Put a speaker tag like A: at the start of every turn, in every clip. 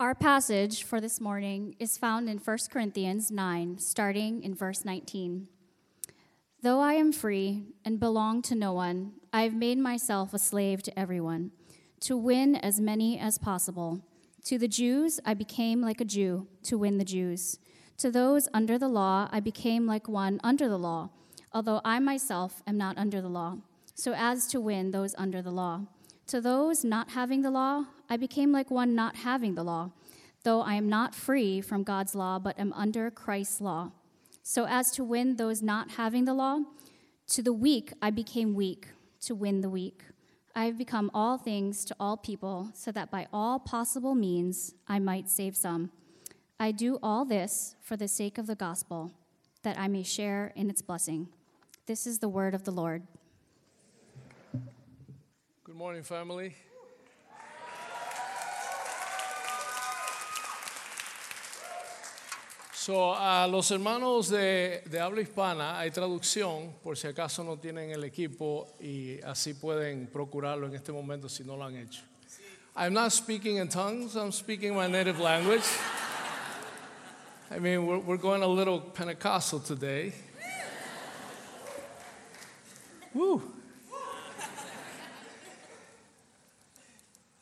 A: Our passage for this morning is found in 1 Corinthians 9, starting in verse 19. Though I am free and belong to no one, I have made myself a slave to everyone, to win as many as possible. To the Jews, I became like a Jew to win the Jews. To those under the law, I became like one under the law, although I myself am not under the law, so as to win those under the law. To those not having the law, I became like one not having the law, though I am not free from God's law, but am under Christ's law, so as to win those not having the law. To the weak, I became weak to win the weak. I have become all things to all people, so that by all possible means I might save some. I do all this for the sake of the gospel, that I may share in its blessing. This is the word of the Lord.
B: Good morning, family. So, a los hermanos de, de, habla hispana hay traducción por si acaso no tienen el equipo y así pueden procurarlo en este momento si no lo han hecho. I'm not speaking in tongues, I'm speaking my native language. I mean, we're, we're going a little Pentecostal today. Woo!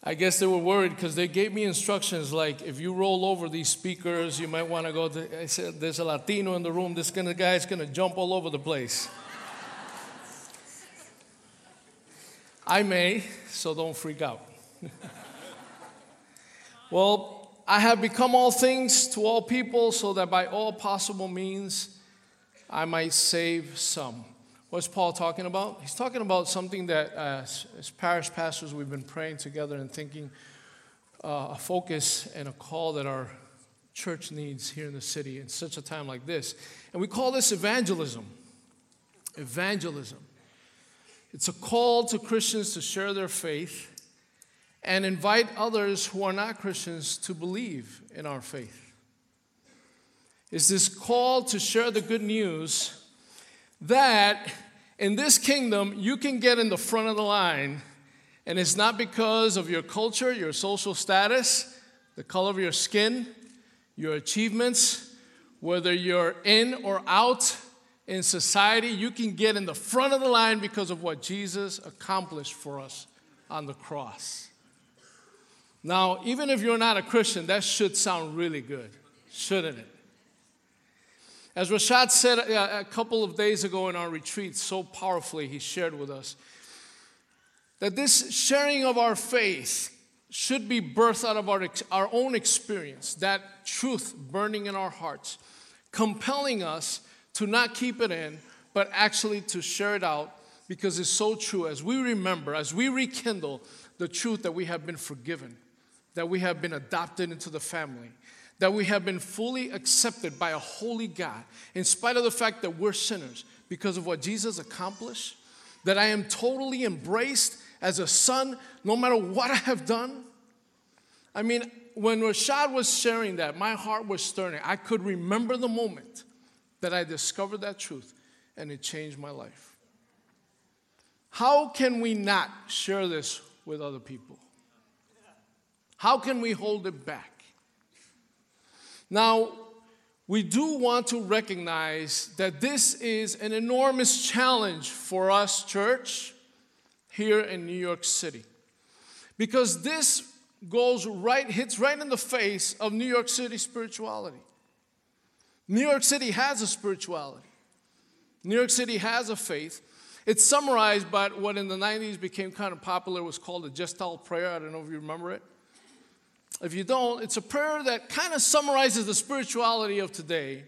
B: I guess they were worried because they gave me instructions like if you roll over these speakers, you might want to go. To, I said, "There's a Latino in the room. This gonna, guy's gonna jump all over the place." I may, so don't freak out. well, I have become all things to all people, so that by all possible means I might save some. What's Paul talking about? He's talking about something that, uh, as parish pastors, we've been praying together and thinking uh, a focus and a call that our church needs here in the city in such a time like this. And we call this evangelism. Evangelism. It's a call to Christians to share their faith and invite others who are not Christians to believe in our faith. It's this call to share the good news that in this kingdom you can get in the front of the line, and it's not because of your culture, your social status, the color of your skin, your achievements, whether you're in or out in society, you can get in the front of the line because of what Jesus accomplished for us on the cross. Now, even if you're not a Christian, that should sound really good, shouldn't it? As Rashad said uh, a, couple of days ago in our retreat, so powerfully, he shared with us that this sharing of our faith should be birthed out of our, our own experience, that truth burning in our hearts, compelling us to not keep it in, but actually to share it out because it's so true. As we remember, as we rekindle the truth that we have been forgiven, that we have been adopted into the family, that we have been fully accepted by a holy God, in spite of the fact that we're sinners, because of what Jesus accomplished, that I am totally embraced as a son, no matter what I have done. I mean, when Rashad was sharing that, my heart was stirring. I could remember the moment that I discovered that truth, and it changed my life. How can we not share this with other people? How can we hold it back? Now, we do want to recognize that this is an enormous challenge for us, church, here in New York City. Because this goes right, hits right in the face of New York City spirituality. New York City has a spirituality. New York City has a faith. It's summarized by what in the 90s became kind of popular was called the Gestalt prayer. I don't know if you remember it. If you don't, it's a prayer that kind of summarizes the spirituality of today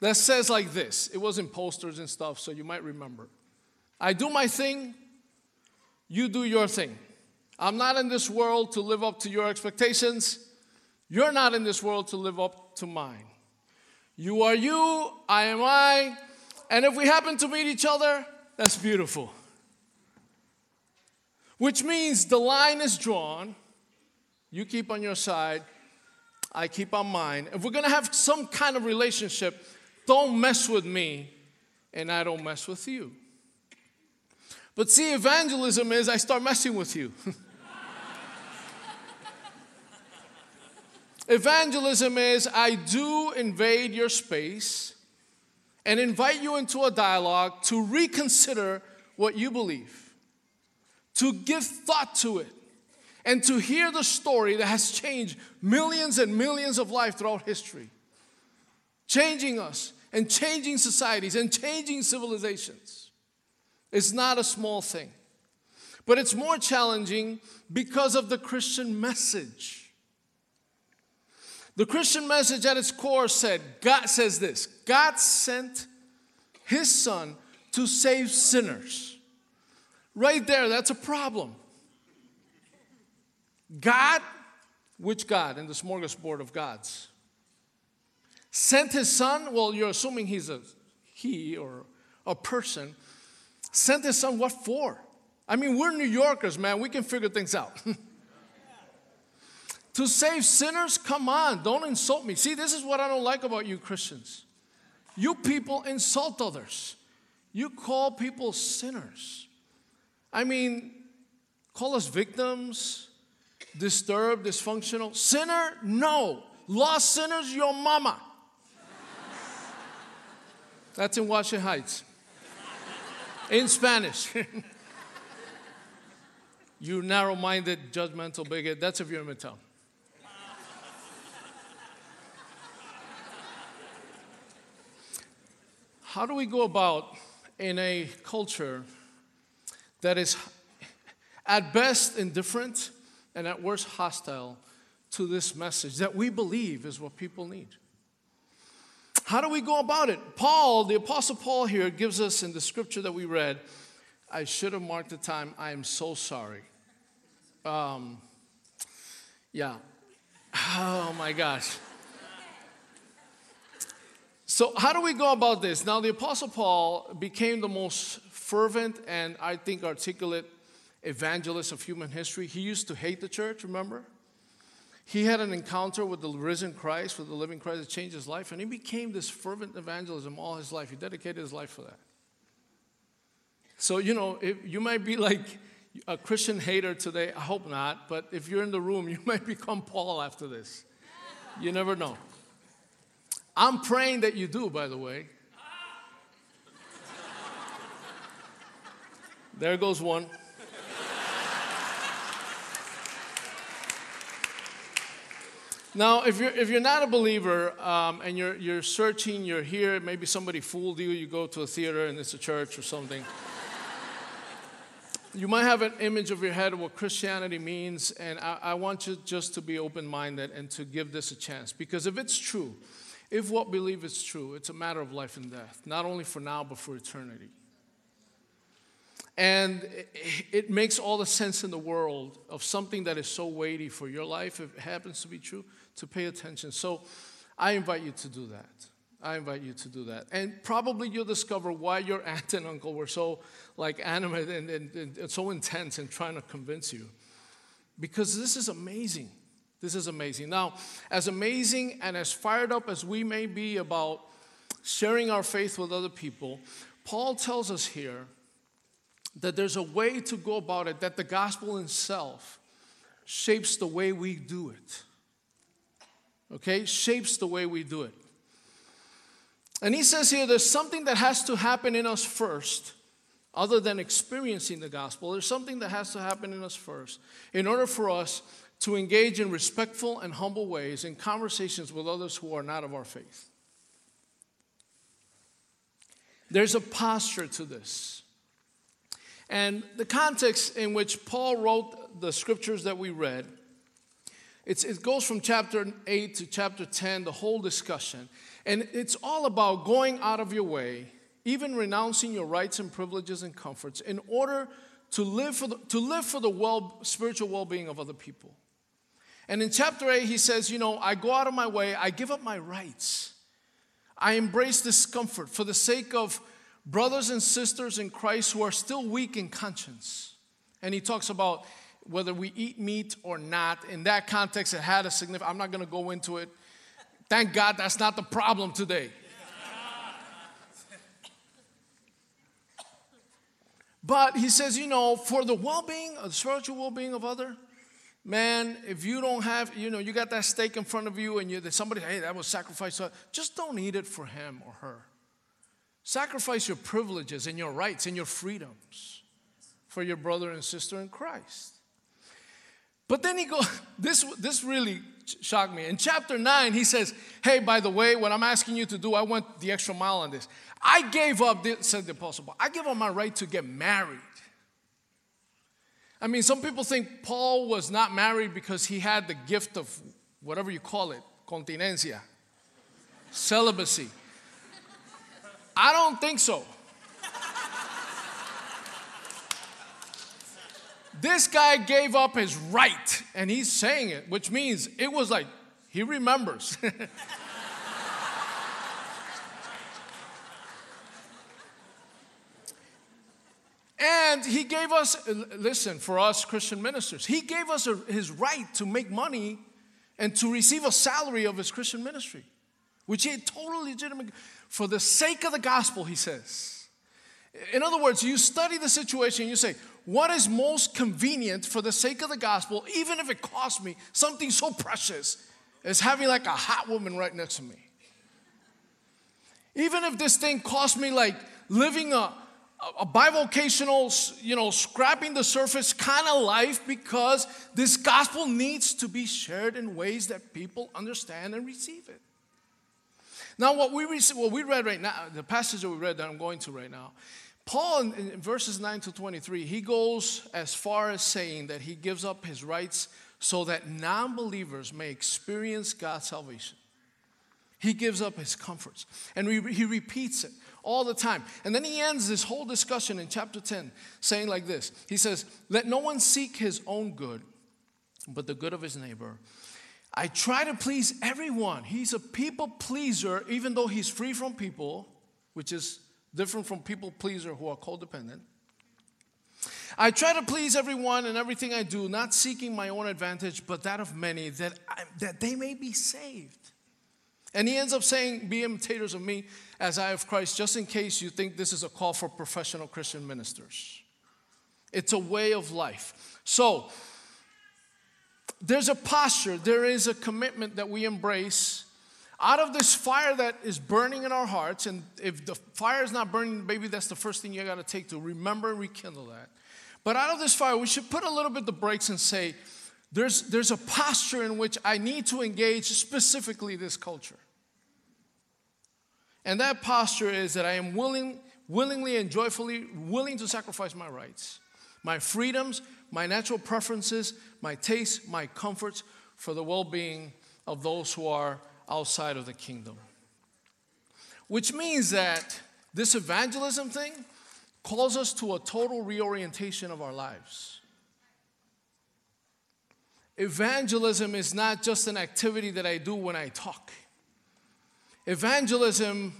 B: that says like this. It was in posters and stuff, so you might remember. I do my thing, you do your thing. I'm not in this world to live up to your expectations. You're not in this world to live up to mine. You are you, I am I, and if we happen to meet each other, that's beautiful. Which means the line is drawn you keep on your side, I keep on mine. If we're gonna have some kind of relationship, don't mess with me and I don't mess with you. But see, evangelism is I start messing with you. Evangelism is I do invade your space and invite you into a dialogue to reconsider what you believe, to give thought to it, and to hear the story that has changed millions and millions of lives throughout history, changing us and changing societies and changing civilizations. It's not a small thing, but it's more challenging because of the Christian message. The Christian message at its core said, God says this God sent his son to save sinners. Right there, that's a problem. God, which God in the smorgasbord of gods? Sent his son, well, you're assuming he's a he or a person, sent his son what for? I mean, we're New Yorkers, man, we can figure things out. to save sinners? Come on, don't insult me. See, this is what I don't like about you Christians. You people insult others, you call people sinners. I mean, call us victims, disturbed, dysfunctional. Sinner? No. Lost sinners, your mama. That's in Washington Heights. In Spanish. you narrow minded, judgmental bigot. That's if you're in Midtown. How do we go about in a culture that is at best indifferent and at worst hostile to this message that we believe is what people need? How do we go about it? Paul, the Apostle Paul here, gives us in the scripture that we read. I should have marked the time. I am so sorry. Um, yeah. Oh my gosh. So, how do we go about this? Now, the Apostle Paul became the most fervent and I think articulate evangelist of human history. He used to hate the church, remember? He had an encounter with the risen Christ, with the living Christ that changed his life, and he became this fervent evangelism all his life. He dedicated his life for that. So, you know, you might be like a Christian hater today. I hope not, but if you're in the room, you might become Paul after this. You never know. I'm praying that you do, by the way. There goes one. Now, if you're, if you're not a believer um, and you're, you're searching, you're here, maybe somebody fooled you, you go to a theater and it's a church or something. you might have an image of your head of what Christianity means, and I, I want you just to be open minded and to give this a chance. Because if it's true, if what we believe is true, it's a matter of life and death, not only for now, but for eternity. And it, makes all the sense in the world of something that is so weighty for your life, if it happens to be true, to pay attention. So I invite you to do that. I invite you to do that. And probably you'll discover why your aunt and uncle were so like animated and, and, and so intense in trying to convince you. Because this is amazing. This is amazing. Now, as amazing and as fired up as we may be about sharing our faith with other people, Paul tells us here that there's a way to go about it, that the gospel itself shapes the way we do it. Okay? Shapes the way we do it. And he says here there's something that has to happen in us first, other than experiencing the gospel. There's something that has to happen in us first in order for us to engage in respectful and humble ways in conversations with others who are not of our faith. There's a posture to this. And the context in which Paul wrote the scriptures that we read, it goes from chapter 8 to chapter 10, the whole discussion. And it's all about going out of your way, even renouncing your rights and privileges and comforts, in order to live for the, to live for the well, spiritual well being of other people. And in chapter 8, he says, You know, I go out of my way, I give up my rights. I embrace discomfort for the sake of brothers and sisters in Christ who are still weak in conscience. And he talks about whether we eat meat or not. In that context, it had a significant, I'm not going to go into it. Thank God that's not the problem today. But he says, you know, for the well being, the spiritual well being of other, Man, if you don't have, you know, you got that steak in front of you and you, somebody, hey, that was sacrificed, just don't eat it for him or her. Sacrifice your privileges and your rights and your freedoms for your brother and sister in Christ. But then he goes, this, this really shocked me. In chapter 9, he says, Hey, by the way, what I'm asking you to do, I went the extra mile on this. I gave up, this, said the apostle Paul, I gave up my right to get married. I mean, some people think Paul was not married because he had the gift of whatever you call it, continencia, celibacy. I don't think so. This guy gave up his right, and he's saying it, which means it was like he remembers. And he gave us, listen, for us Christian ministers, he gave us a, his right to make money and to receive a salary of his Christian ministry, which he had totally legitimate for the sake of the gospel, he says. In other words, you study the situation, you say, what is most convenient for the sake of the gospel, even if it costs me something so precious as having like a hot woman right next to me? Even if this thing costs me like living a, a bivocational, you know, scrapping the surface kind of life because this gospel needs to be shared in ways that people understand and receive it. Now, what we, what we read right now, the passage that we read that I'm going to right now, Paul in, verses 9 to 23, he goes as far as saying that he gives up his rights so that non believers may experience God's salvation. He gives up his comforts. And he repeats it all the time. And then he ends this whole discussion in chapter 10 saying like this He says, Let no one seek his own good, but the good of his neighbor. I try to please everyone. He's a people pleaser, even though he's free from people, which is different from people pleaser who are codependent. I try to please everyone in everything I do, not seeking my own advantage, but that of many, that, I, that they may be saved. And he ends up saying, Be imitators of me as I of Christ, just in case you think this is a call for professional Christian ministers. It's a way of life. So, there's a posture, there is a commitment that we embrace out of this fire that is burning in our hearts. And if the fire is not burning, maybe that's the first thing you got to take to remember and rekindle that. But out of this fire, we should put a little bit the brakes and say, there's, there's a posture in which I need to engage specifically this culture. And that posture is that I am willing, willingly and joyfully willing to sacrifice my rights, my freedoms, my natural preferences, my tastes, my comforts for the well being of those who are outside of the kingdom. Which means that this evangelism thing calls us to a total reorientation of our lives. Evangelism is not just an activity that I do when I talk. Evangelism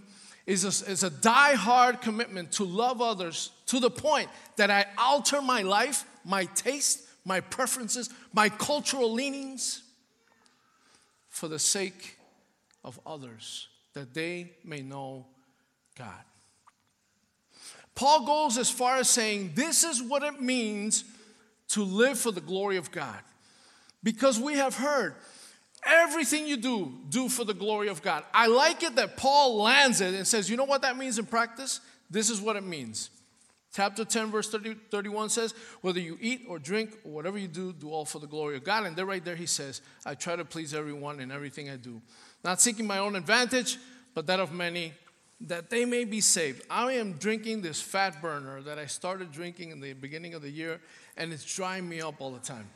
B: is a, is a die-hard commitment to love others to the point that I alter my life, my taste, my preferences, my cultural leanings for the sake of others, that they may know God. Paul goes as far as saying, This is what it means to live for the glory of God. Because we have heard Everything you do, do for the glory of God. I like it that Paul lands it and says, you know what that means in practice? This is what it means. Chapter 10, verse 30, 31 says, Whether you eat or drink or whatever you do, do all for the glory of God. And there, right there, he says, I try to please everyone in everything I do. Not seeking my own advantage, but that of many, that they may be saved. I am drinking this fat burner that I started drinking in the beginning of the year, and it's drying me up all the time.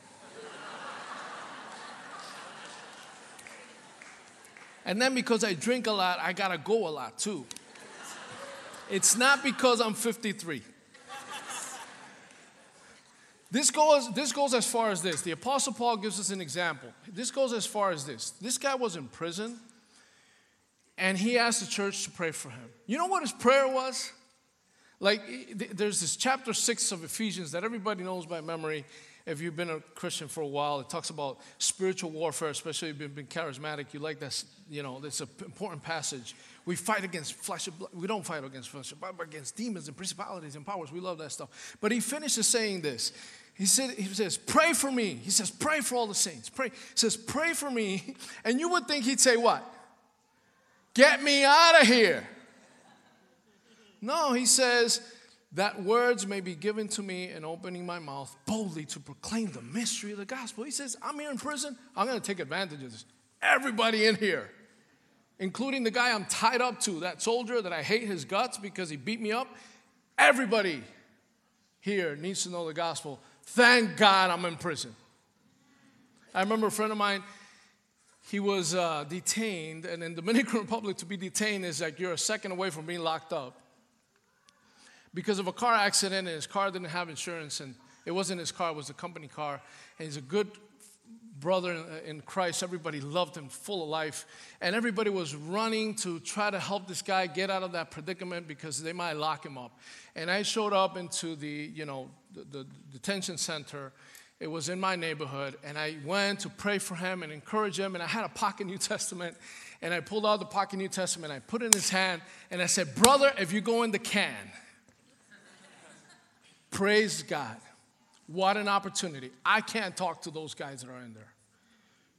B: And then because I drink a lot, I gotta go a lot too. It's not because I'm 53. This goes, this goes as far as this. The Apostle Paul gives us an example. This goes as far as this. This guy was in prison, and he asked the church to pray for him. You know what his prayer was? Like, there's this chapter six of Ephesians that everybody knows by memory if you've been a Christian for a while, it talks about spiritual warfare, especially if you've been charismatic. You like that, you know, it's an important passage. We fight against flesh and blood. We don't fight against flesh and blood, but against demons and principalities and powers. We love that stuff. But he finishes saying this. He said, he says, pray for me. He says, pray for all the saints. Pray. He says, pray for me. And you would think he'd say, what? Get me out of here. No, he says, that words may be given to me in opening my mouth boldly to proclaim the mystery of the gospel. He says, I'm here in prison. I'm going to take advantage of this. Everybody in here, including the guy I'm tied up to, that soldier that I hate his guts because he beat me up, everybody here needs to know the gospel. Thank God I'm in prison. I remember a friend of mine, he was uh, detained, and in Dominican Republic, to be detained is like you're a second away from being locked up because of a car accident, and his car didn't have insurance, and it wasn't his car, it was a company car. And he's a good brother uh, in Christ. Everybody loved him, full of life. And everybody was running to try to help this guy get out of that predicament because they might lock him up. And I showed up into the, you know, the, the detention center. It was in my neighborhood. And I went to pray for him and encourage him. And I had a pocket New Testament. And I pulled out the pocket New Testament. I put it in his hand. And I said, Brother, if you go in the can, praise God. What an opportunity. I can't talk to those guys that are in there.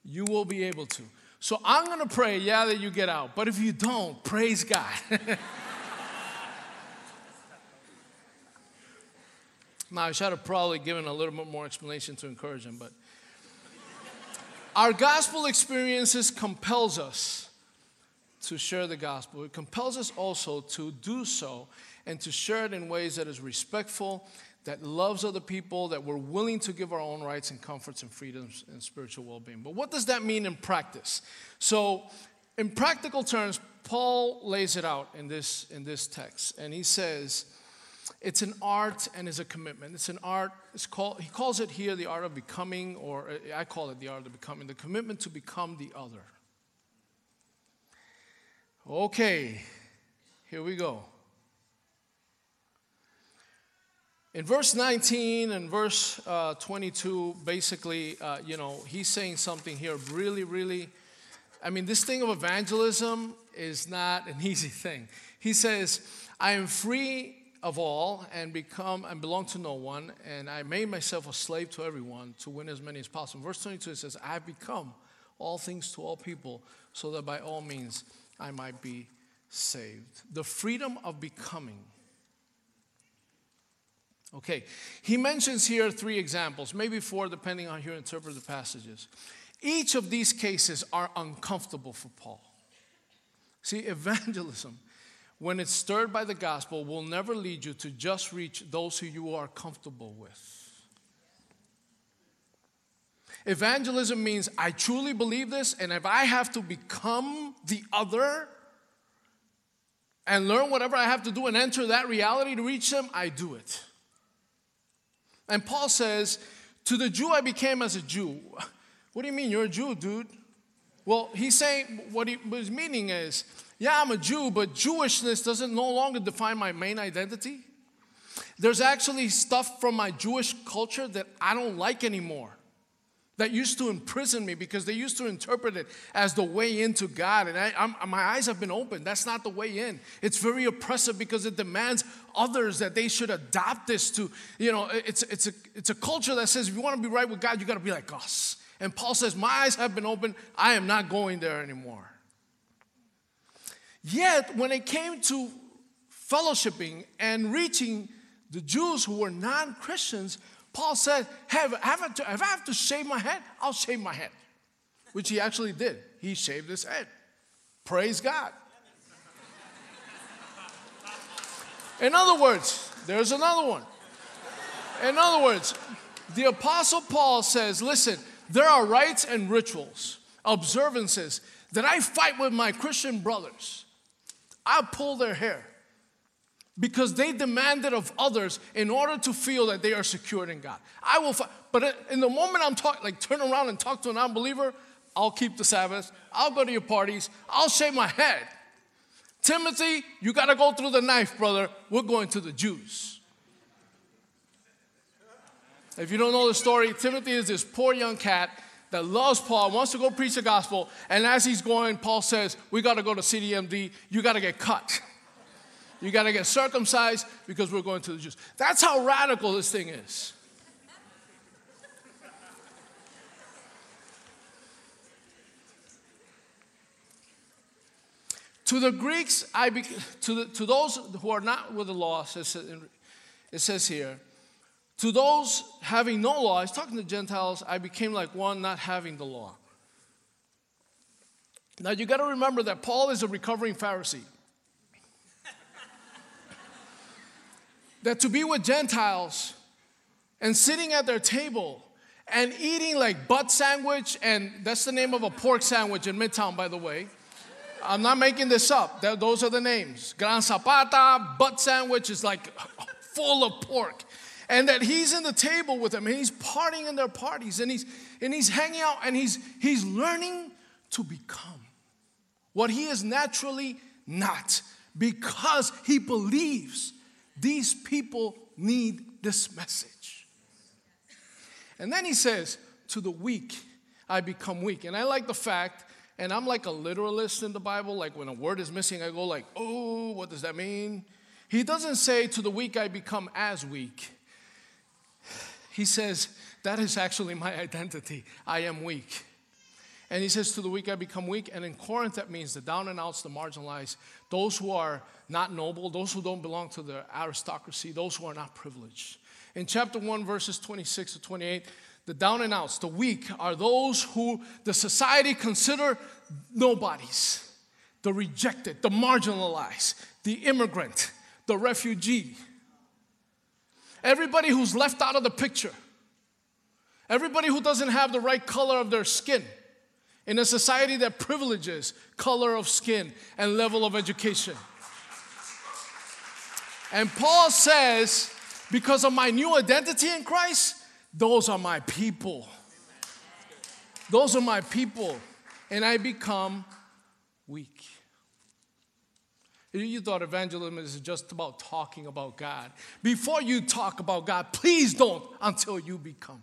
B: You will be able to. So I'm going to pray, yeah, that you get out. But if you don't, praise God. now, I should have probably given a little bit more explanation to encourage him, but our gospel experiences compels us to share the gospel. It compels us also to do so and to share it in ways that is respectful that loves other people, that we're willing to give our own rights and comforts and freedoms and spiritual well being. But what does that mean in practice? So, in practical terms, Paul lays it out in this, in this text, and he says, it's an art and is a commitment. It's an art. It's called, he calls it here the art of becoming, or I call it the art of becoming, the commitment to become the other. Okay, here we go. In verse 19 and verse uh, 22, basically, uh, you know, he's saying something here really, really. I mean, this thing of evangelism is not an easy thing. He says, I am free of all and become and belong to no one, and I made myself a slave to everyone to win as many as possible. Verse 22 it says, I have become all things to all people, so that by all means I might be saved. The freedom of becoming Okay, he mentions here three examples, maybe four, depending on how you interpret the passages. Each of these cases are uncomfortable for Paul. See, evangelism, when it's stirred by the gospel, will never lead you to just reach those who you are comfortable with. Evangelism means I truly believe this, and if I have to become the other and learn whatever I have to do and enter that reality to reach them, I do it. And Paul says, To the Jew I became as a Jew. What do you mean? You're a Jew, dude. Well, he's saying what, he, what his meaning is, yeah, I'm a Jew, but Jewishness doesn't no longer define my main identity. There's actually stuff from my Jewish culture that I don't like anymore that used to imprison me because they used to interpret it as the way into God. And I, my eyes have been opened. That's not the way in. It's very oppressive because it demands others that they should adopt this to. You know, it's, it's, a, it's a culture that says if you want to be right with God, you got to be like us. And Paul says, My eyes have been opened. I am not going there anymore. Yet, when it came to fellowshipping and reaching the Jews who were non Christians, Paul said, have, to, if I have to shave my head, I'll shave my head, which he actually did. He shaved his head. Praise God. In other words, there's another one. In other words, the Apostle Paul says, listen, there are rites and rituals, observances that I fight with my Christian brothers. I pull their hair because they demand it of others in order to feel that they are secured in God. I will, fight, but in the moment I'm talking, like turn around and talk to an unbeliever, I'll keep the Sabbath. I'll go to your parties. I'll shave my head. Timothy, you got to go through the knife, brother. We're going to the Jews. If you don't know the story, Timothy is this poor young cat that loves Paul, wants to go preach the gospel, and as he's going, Paul says, We got to go to CDMD. You got to get cut. You got to get circumcised because we're going to the Jews. That's how radical this thing is. To the Greeks, I be, to, the, to those who are not with the law, it says here, to those having no law, he's talking to Gentiles, I became like one not having the law. Now you got to remember that Paul is a recovering Pharisee. that to be with Gentiles and sitting at their table and eating like butt sandwich, and that's the name of a pork sandwich in Midtown, by the way. I'm not making this up. Those are the names. Gran Zapata, butt sandwich is like full of pork. And that he's in the table with them and he's partying in their parties and he's and he's hanging out and he's he's learning to become what he is naturally not because he believes these people need this message. And then he says, To the weak, I become weak. And I like the fact, and I'm like a literalist in the Bible, like when a word is missing, I go like, oh, what does that mean? He doesn't say, To the weak, I become as weak. He says, That is actually my identity. I am weak. And he says, To the weak I become weak. And in Corinth, that means the down and outs, the marginalized, those who are not noble, those who don't belong to the aristocracy, those who are not privileged. In chapter 1, verses 26 to 28, the down and outs, the weak, are those who the society consider nobodies the rejected, the marginalized, the immigrant, the refugee. Everybody who's left out of the picture. Everybody who doesn't have the right color of their skin in a society that privileges color of skin and level of education. And Paul says, because of my new identity in Christ, those are my people. Those are my people. And I become weak. You thought evangelism is just about talking about God. Before you talk about God, please don't until you become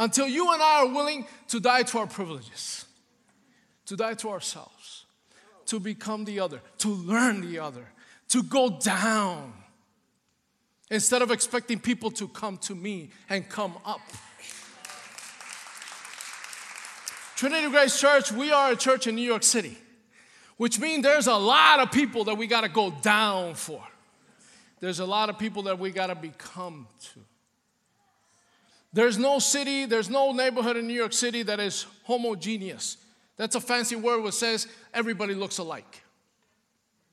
B: until you and I are willing to die to our privileges, to die to ourselves, to become the other, to learn the other, to go down instead of expecting people to come to me and come up. Trinity Grace Church, we are a church in New York City, which means there's a lot of people that we got to go down for. There's a lot of people that we got to become to. There's no city, there's no neighborhood in New York City that is homogeneous. That's a fancy word which says everybody looks alike.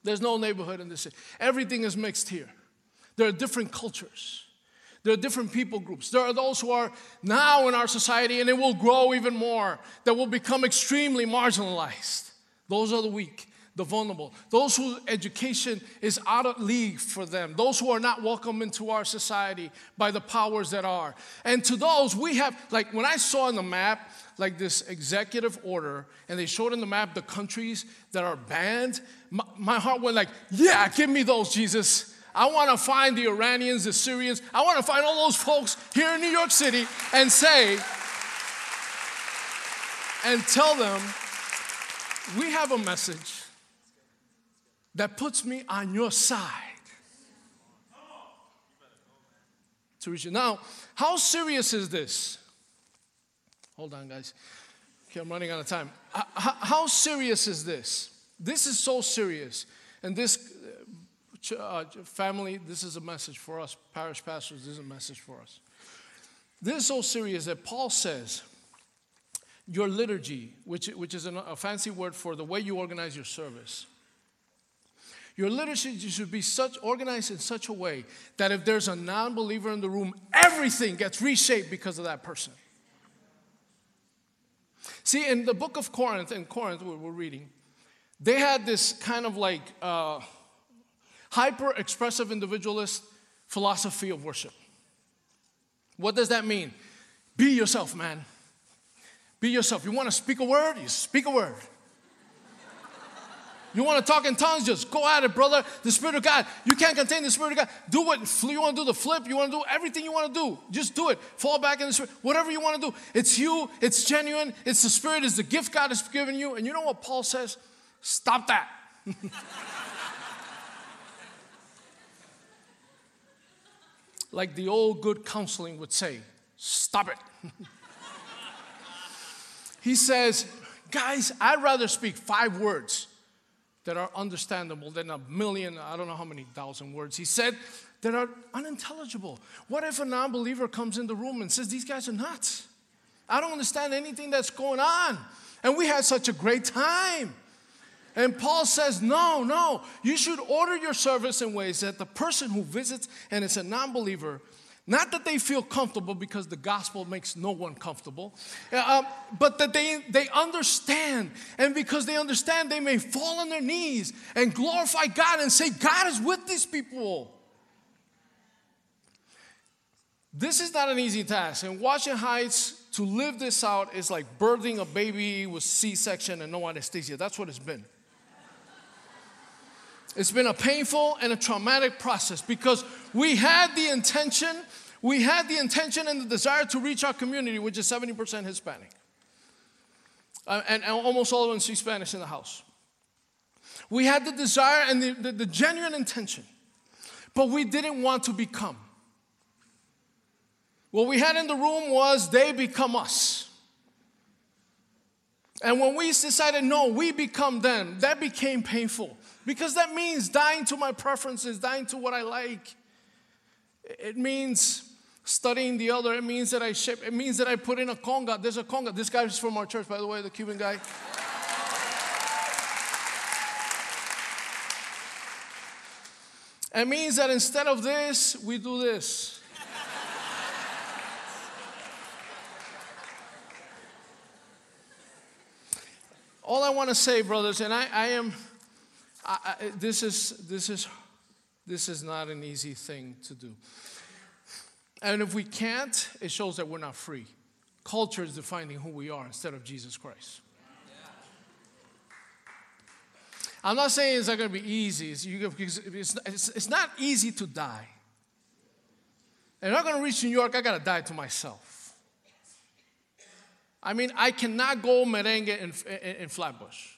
B: There's no neighborhood in this city. Everything is mixed here. There are different cultures. There are different people groups. There are those who are now in our society, and it will grow even more, that will become extremely marginalized. Those are the weak the vulnerable, those whose education is out of league for them, those who are not welcome into our society by the powers that are. And to those, we have, like when I saw on the map, like this executive order, and they showed in the map the countries that are banned, my, my heart went like, yeah, give me those, Jesus. I want to find the Iranians, the Syrians, I want to find all those folks here in New York City and say, and tell them, we have a message that puts me on your side. To reach you. now, how serious is this? Hold on, guys. Okay, I'm running out of time. How, serious is this? This is so serious. And this uh, family, this is a message for us, parish pastors, this is a message for us. This is so serious that Paul says, your liturgy, which, which is a fancy word for the way you organize your service, your liturgy should be such organized in such a way that if there's a non-believer in the room, everything gets reshaped because of that person. See, in the book of Corinth, in Corinth, we're reading, they had this kind of like uh, hyper expressive individualist philosophy of worship. What does that mean? Be yourself, man. Be yourself. You want to speak a word? You speak a word. You want to talk in tongues? Just go at it, brother. The Spirit of God. You can't contain the Spirit of God. Do what you want to do, the flip. You want to do everything you want to do. Just do it. Fall back in the Spirit. Whatever you want to do. It's you. It's genuine. It's the Spirit. It's the gift God has given you. And you know what Paul says? Stop that. like the old good counseling would say, stop it. he says, guys, I'd rather speak five words that are understandable than a million, I don't know how many thousand words he said that are unintelligible. What if a non believer comes in the room and says, These guys are nuts? I don't understand anything that's going on. And we had such a great time. And Paul says, No, no, you should order your service in ways that the person who visits and is a non believer, not that they feel comfortable because the gospel makes no one comfortable, uh, but that they, they understand. And because they understand, they may fall on their knees and glorify God and say, God is with these people. This is not an easy task. And Washington Heights, to live this out is like birthing a baby with C section and no anesthesia. That's what it's been. It's been a painful and a traumatic process because we had the intention, we had the intention and the desire to reach our community, which is 70% Hispanic. Uh, and, and, almost all of them speak Spanish in the house. We had the desire and the, the, the genuine intention, but we didn't want to become. What we had in the room was they become us. And when we decided, no, we become them, that became painful. Because that means dying to my preferences, dying to what I like. It means studying the other. It means that I shape, it means that I put in a conga. There's a conga. This guy is from our church, by the way, the Cuban guy. It means that instead of this, we do this. All I want to say, brothers, and I, I am, This is this is this is not an easy thing to do. And if we can't, it shows that we're not free. Culture is defining who we are instead of Jesus Christ. I'm not saying it's not going to be easy. It's, it's, it's not easy to die. And I'm not going to reach New York, I got to die to myself. I mean, I cannot go merengue in, in, in Flatbush.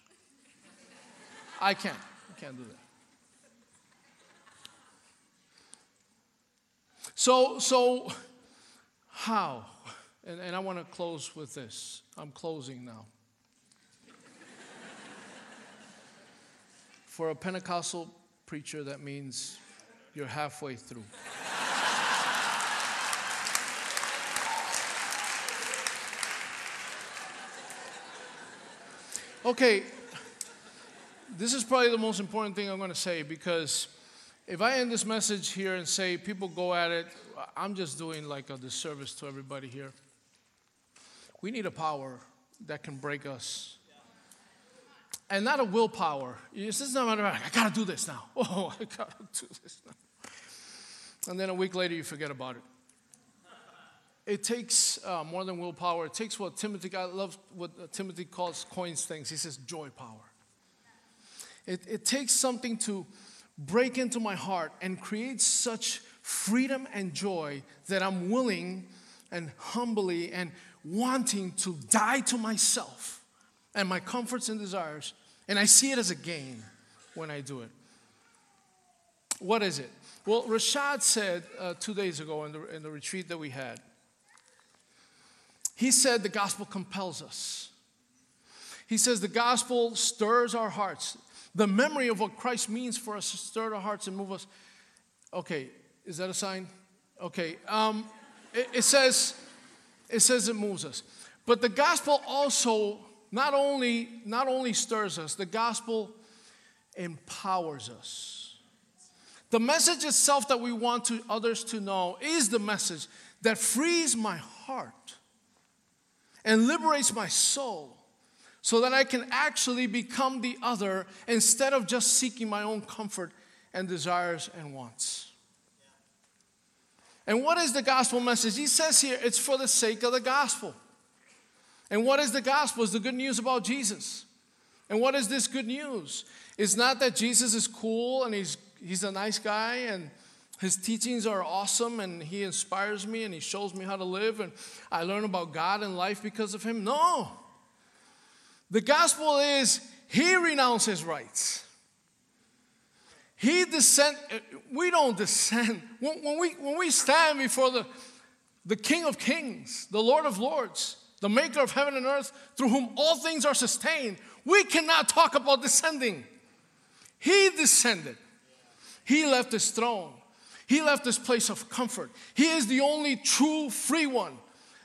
B: I can't. Can't do that. So, so how? And, and I want to close with this. I'm closing now. For a Pentecostal preacher, that means you're halfway through. Okay, this is probably the most important thing I'm going to say because if I end this message here and say people go at it, I'm just doing like a disservice to everybody here. We need a power that can break us. And not a willpower. It's just not of, I gotta do this now. Oh, I gotta do this now. And then a week later, you forget about it it takes uh, more than willpower. It takes what Timothy, I love what uh, Timothy calls, coins things. He says joy power. It, it takes something to break into my heart and create such freedom and joy that I'm willing and humbly and wanting to die to myself and my comforts and desires. And I see it as a gain when I do it. What is it? Well, Rashad said uh, two days ago in the, in the retreat that we had he said the gospel compels us. He says the gospel stirs our hearts. The memory of what Christ means for us to stir our hearts and move us. Okay, is that a sign? Okay, um, it, it says it says it moves us, but the gospel also not only not only stirs us, the gospel empowers us. The message itself that we want to others to know is the message that frees my heart and liberates my soul so that I can actually become the other instead of just seeking my own comfort and desires and wants. And what is the gospel message? He says here it's for the sake of the gospel. And what is the gospel? Is the good news about Jesus. And what is this good news? It's not that Jesus is cool and he's, he's a nice guy and his teachings are awesome and he inspires me and he shows me how to live and I learn about God and life because of him. No. The gospel is he renounces rights. He descend, we don't descend. When, when, we, when we stand before the, the King of Kings, the Lord of Lords, the maker of heaven and earth, through whom all things are sustained, we cannot talk about descending. He descended. He left his throne. He left his place of comfort. He is the only true free one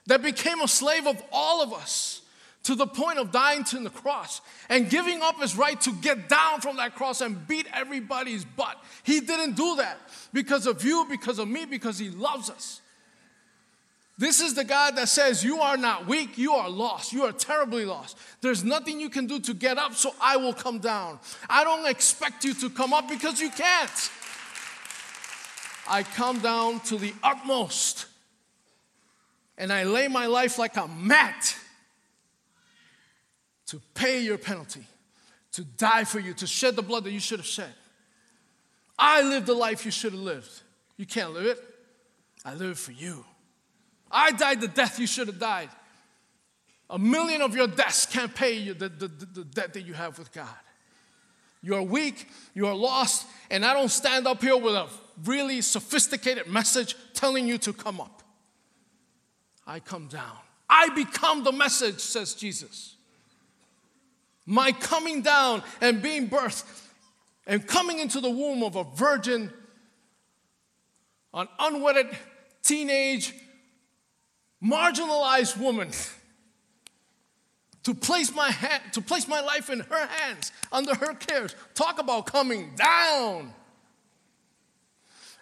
B: that became a slave of all of us to the point of dying to the cross and giving up his right to get down from that cross and beat everybody's butt. He didn't do that because of you, because of me, because he loves us. This is the God that says, You are not weak, you are lost, you are terribly lost. There's nothing you can do to get up, so I will come down. I don't expect you to come up because you can't. I come down to the utmost and I lay my life like a mat to pay your penalty, to die for you, to shed the blood that you should have shed. I lived the life you should have lived. You can't live it. I live for you. I died the death you should have died. A million of your deaths can't pay you the, the, the, the debt that you have with God. You are weak, you are lost, and I don't stand up here with a really sophisticated message telling you to come up. I come down. I become the message, says Jesus. My coming down and being birthed and coming into the womb of a virgin, an unwedded teenage marginalized woman to place my hand, to place my life in her hands under her cares. Talk about coming down.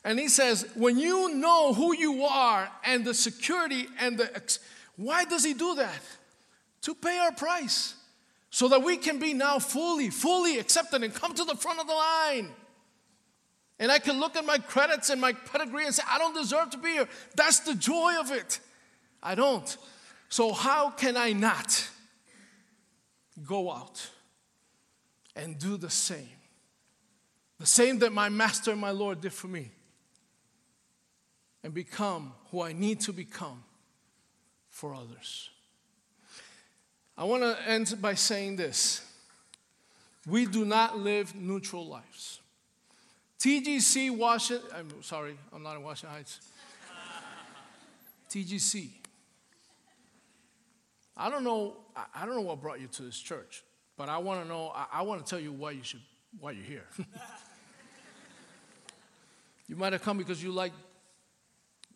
B: And he says when you know who you are and the security and the why does he do that? To pay our price so that we can be now fully fully accepted and come to the front of the line and I can look at my credits and my pedigree and say, I don't deserve to be here. That's the joy of it. I don't. So, how can I not go out and do the same? The same that my master and my Lord did for me. And become who I need to become for others. I want to end by saying this we do not live neutral lives. TGC Washington, I'm sorry, I'm not in Washington Heights. TGC I don't know, I don't know what brought you to this church, but I want to know, I, I want to tell you why you should, why you're here. you might have come because you like,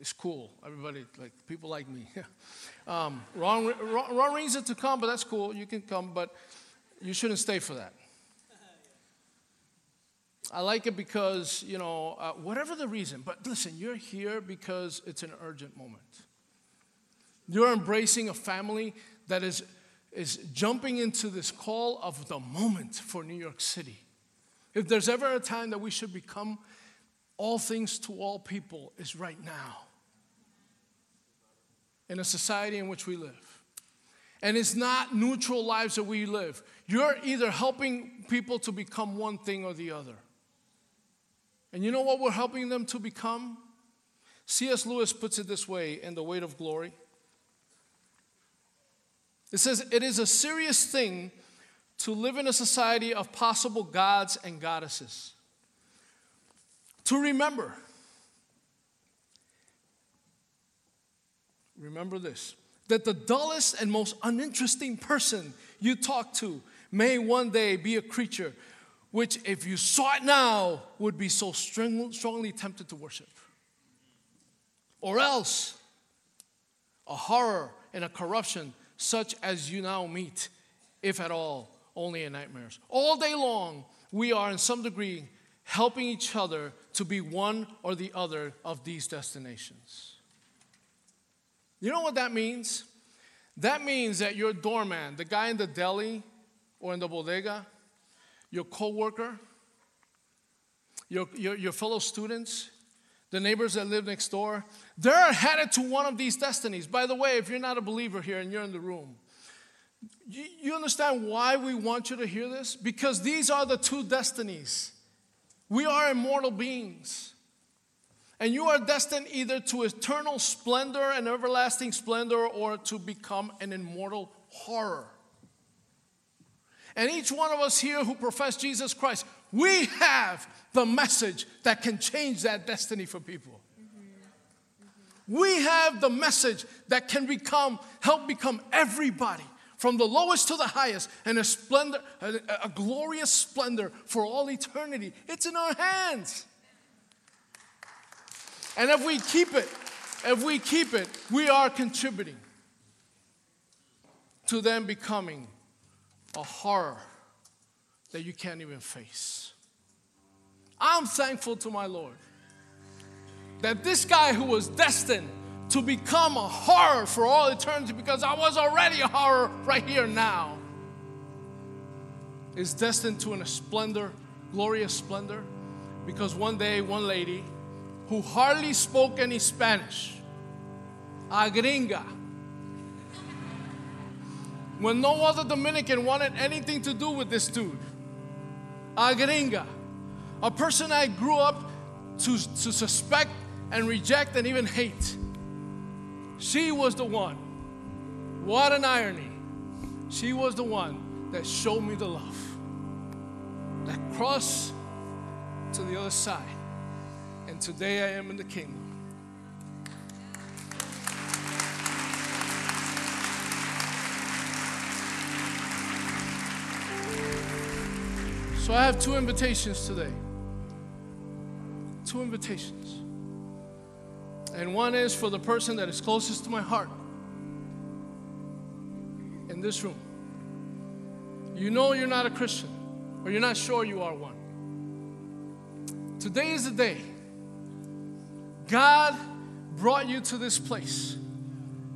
B: it's cool. Everybody, like, people like me. um, wrong, wrong, wrong reason to come, but that's cool. You can come, but you shouldn't stay for that. I like it because, you know, uh, whatever the reason, but listen, you're here because it's an urgent moment. You're embracing a family that is, is jumping into this call of the moment for New York City. If there's ever a time that we should become all things to all people, is right now in a society in which we live. And it's not neutral lives that we live. You're either helping people to become one thing or the other. And you know what we're helping them to become? C.S. Lewis puts it this way in The Weight of Glory. It says, It is a serious thing to live in a society of possible gods and goddesses. To remember, remember this, that the dullest and most uninteresting person you talk to may one day be a creature which, if you saw it now, would be so strongly tempted to worship. Or else, a horror and a corruption such as you now meet, if at all, only in nightmares. All day long, we are in some degree helping each other to be one or the other of these destinations. You know what that means? That means that your doorman, the guy in the deli or in the bodega, your coworker, your, your, your fellow students, the neighbors that live next door, they're headed to one of these destinies. By the way, if you're not a believer here and you're in the room, you, you understand why we want you to hear this? Because these are the two destinies. We are immortal beings. And you are destined either to eternal splendor and everlasting splendor or to become an immortal horror. And each one of us here who profess Jesus Christ, we have the message that can change that destiny for people. We have the message that can become, help become everybody from the lowest to the highest, and a splendor, a, a, glorious splendor for all eternity. It's in our hands. And if we keep it, if we keep it, we are contributing to them becoming a horror that you can't even face. I'm thankful to my Lord that this guy who was destined to become a horror for all eternity because I was already a horror right here now is destined to a splendor, glorious splendor because one day one lady who hardly spoke any Spanish, a gringa, when no other Dominican wanted anything to do with this dude, a gringa, a person I grew up to, to suspect and reject and even hate. She was the one. What an irony. She was the one that showed me the love. That crossed to the other side. And today I am in the kingdom. So I have two invitations today. Two invitations. And one is for the person that is closest to my heart in this room. You know you're not a Christian, or you're not sure you are one. Today is the day. God brought you to this place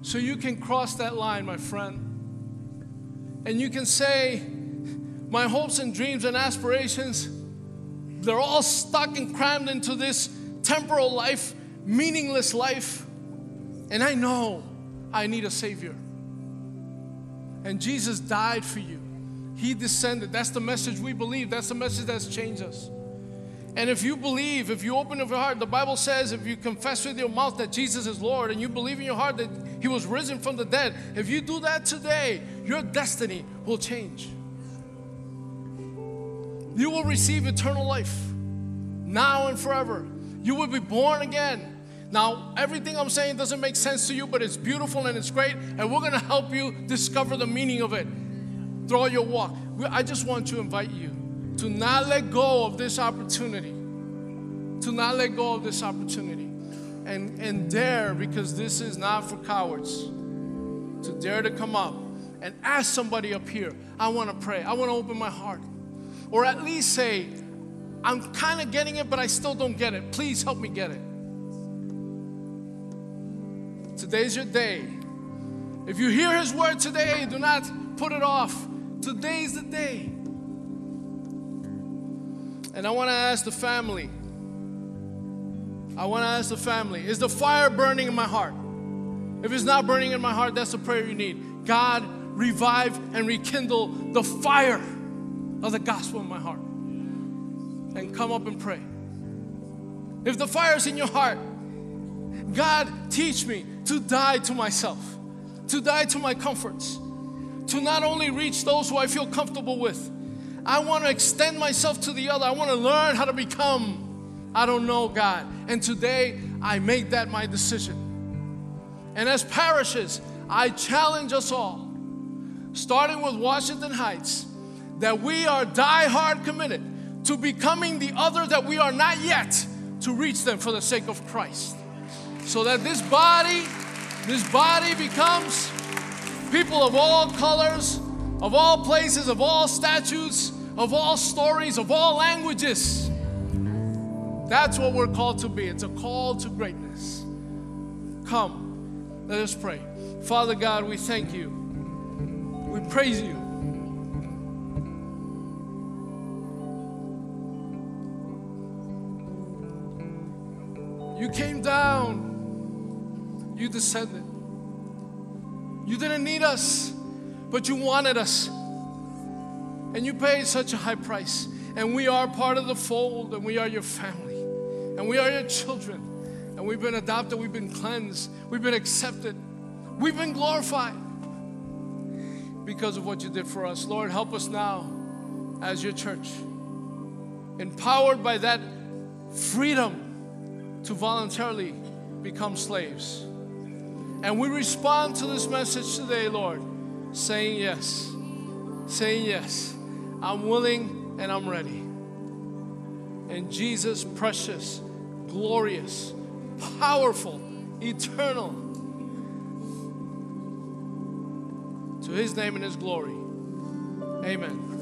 B: so you can cross that line, my friend. And you can say, My hopes and dreams and aspirations, they're all stuck and crammed into this temporal life meaningless life. And I know I need a Savior. And Jesus died for you. He descended. That's the message we believe. That's the message that's changed us. And if you believe, if you open up your heart, the Bible says if you confess with your mouth that Jesus is Lord and you believe in your heart that He was risen from the dead, if you do that today, your destiny will change. You will receive eternal life now and forever. You will be born again. Now, everything I'm saying doesn't make sense to you, but it's beautiful and it's great, and we're to help you discover the meaning of it throughout your walk. I just want to invite you to not let go of this opportunity, to not let go of this opportunity, and, and dare, because this is not for cowards, to dare to come up and ask somebody up here, I want to pray, I want to open my heart. Or at least say, I'm kind of getting it, but I still don't get it. Please help me get it. Today's your day. If you hear His word today, do not put it off. Today's the day. And I want to ask the family. I want to ask the family Is the fire burning in my heart? If it's not burning in my heart, that's the prayer you need. God, revive and rekindle the fire of the gospel in my heart. And come up and pray. If the fire is in your heart, God, teach me to die to myself, to die to my comforts, to not only reach those who I feel comfortable with. I want to extend myself to the other. I want to learn how to become, I don't know, God. And today, I make that my decision. And as parishes, I challenge us all, starting with Washington Heights, that we are die hard committed to becoming the other that we are not yet to reach them for the sake of Christ so that this body, this body becomes people of all colors, of all places, of all statutes, of all stories, of all languages. That's what we're called to be. It's a call to greatness. Come, let us pray. Father God, we thank you. We praise you. You came down you descended. You didn't need us, but you wanted us. And you paid such a high price. And we are part of the fold, and we are your family, and we are your children. And we've been adopted, we've been cleansed, we've been accepted, we've been glorified because of what you did for us. Lord, help us now as your church, empowered by that freedom to voluntarily become slaves. And we respond to this message today, Lord, saying yes. Saying yes. I'm willing and I'm ready. In Jesus' precious, glorious, powerful, eternal, to his name and his glory. Amen.